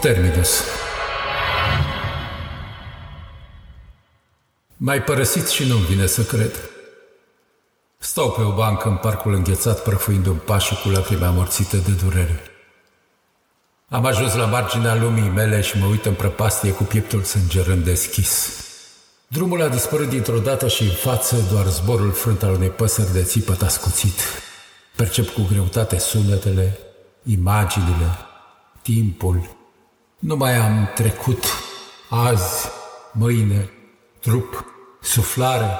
Terminus Mai părăsit și nu-mi vine să cred. Stau pe o bancă în parcul înghețat, prăfuind un pașul cu lacrime amorțite de durere. Am ajuns la marginea lumii mele și mă uit în prăpastie cu pieptul sângerând deschis. Drumul a dispărut dintr-o dată și în față doar zborul frânt al unei păsări de țipăt ascuțit. Percep cu greutate sunetele, imaginile, timpul. Nu mai am trecut, azi, mâine, trup, suflare.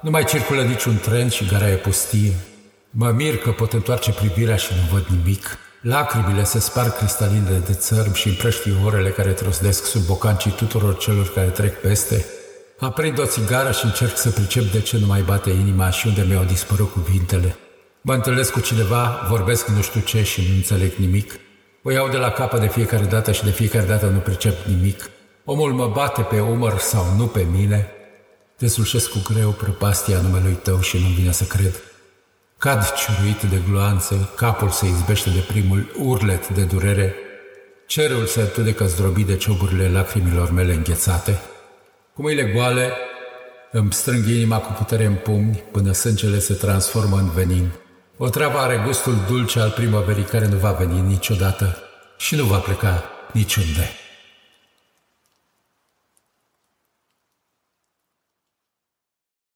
Nu mai circulă niciun tren și gara e pustie. Mă mir că pot întoarce privirea și nu văd nimic. Lacrimile se sparg cristaline de țărm și împrăștiu orele care trosdesc sub bocancii tuturor celor care trec peste. Aprind o țigară și încerc să pricep de ce nu mai bate inima și unde mi-au dispărut cuvintele. Mă întâlnesc cu cineva, vorbesc nu știu ce și nu înțeleg nimic. O iau de la capă de fiecare dată și de fiecare dată nu pricep nimic. Omul mă bate pe umăr sau nu pe mine. Deslușesc cu greu prăpastia numelui tău și nu vine să cred. Cad ciuruit de gloanțe, capul se izbește de primul urlet de durere, cerul se întunecă zdrobit de cioburile lacrimilor mele înghețate. Cu mâinile goale îmi strâng inima cu putere în pumni până sângele se transformă în venin. O travă are gustul dulce al primăverii care nu va veni niciodată și nu va pleca niciunde.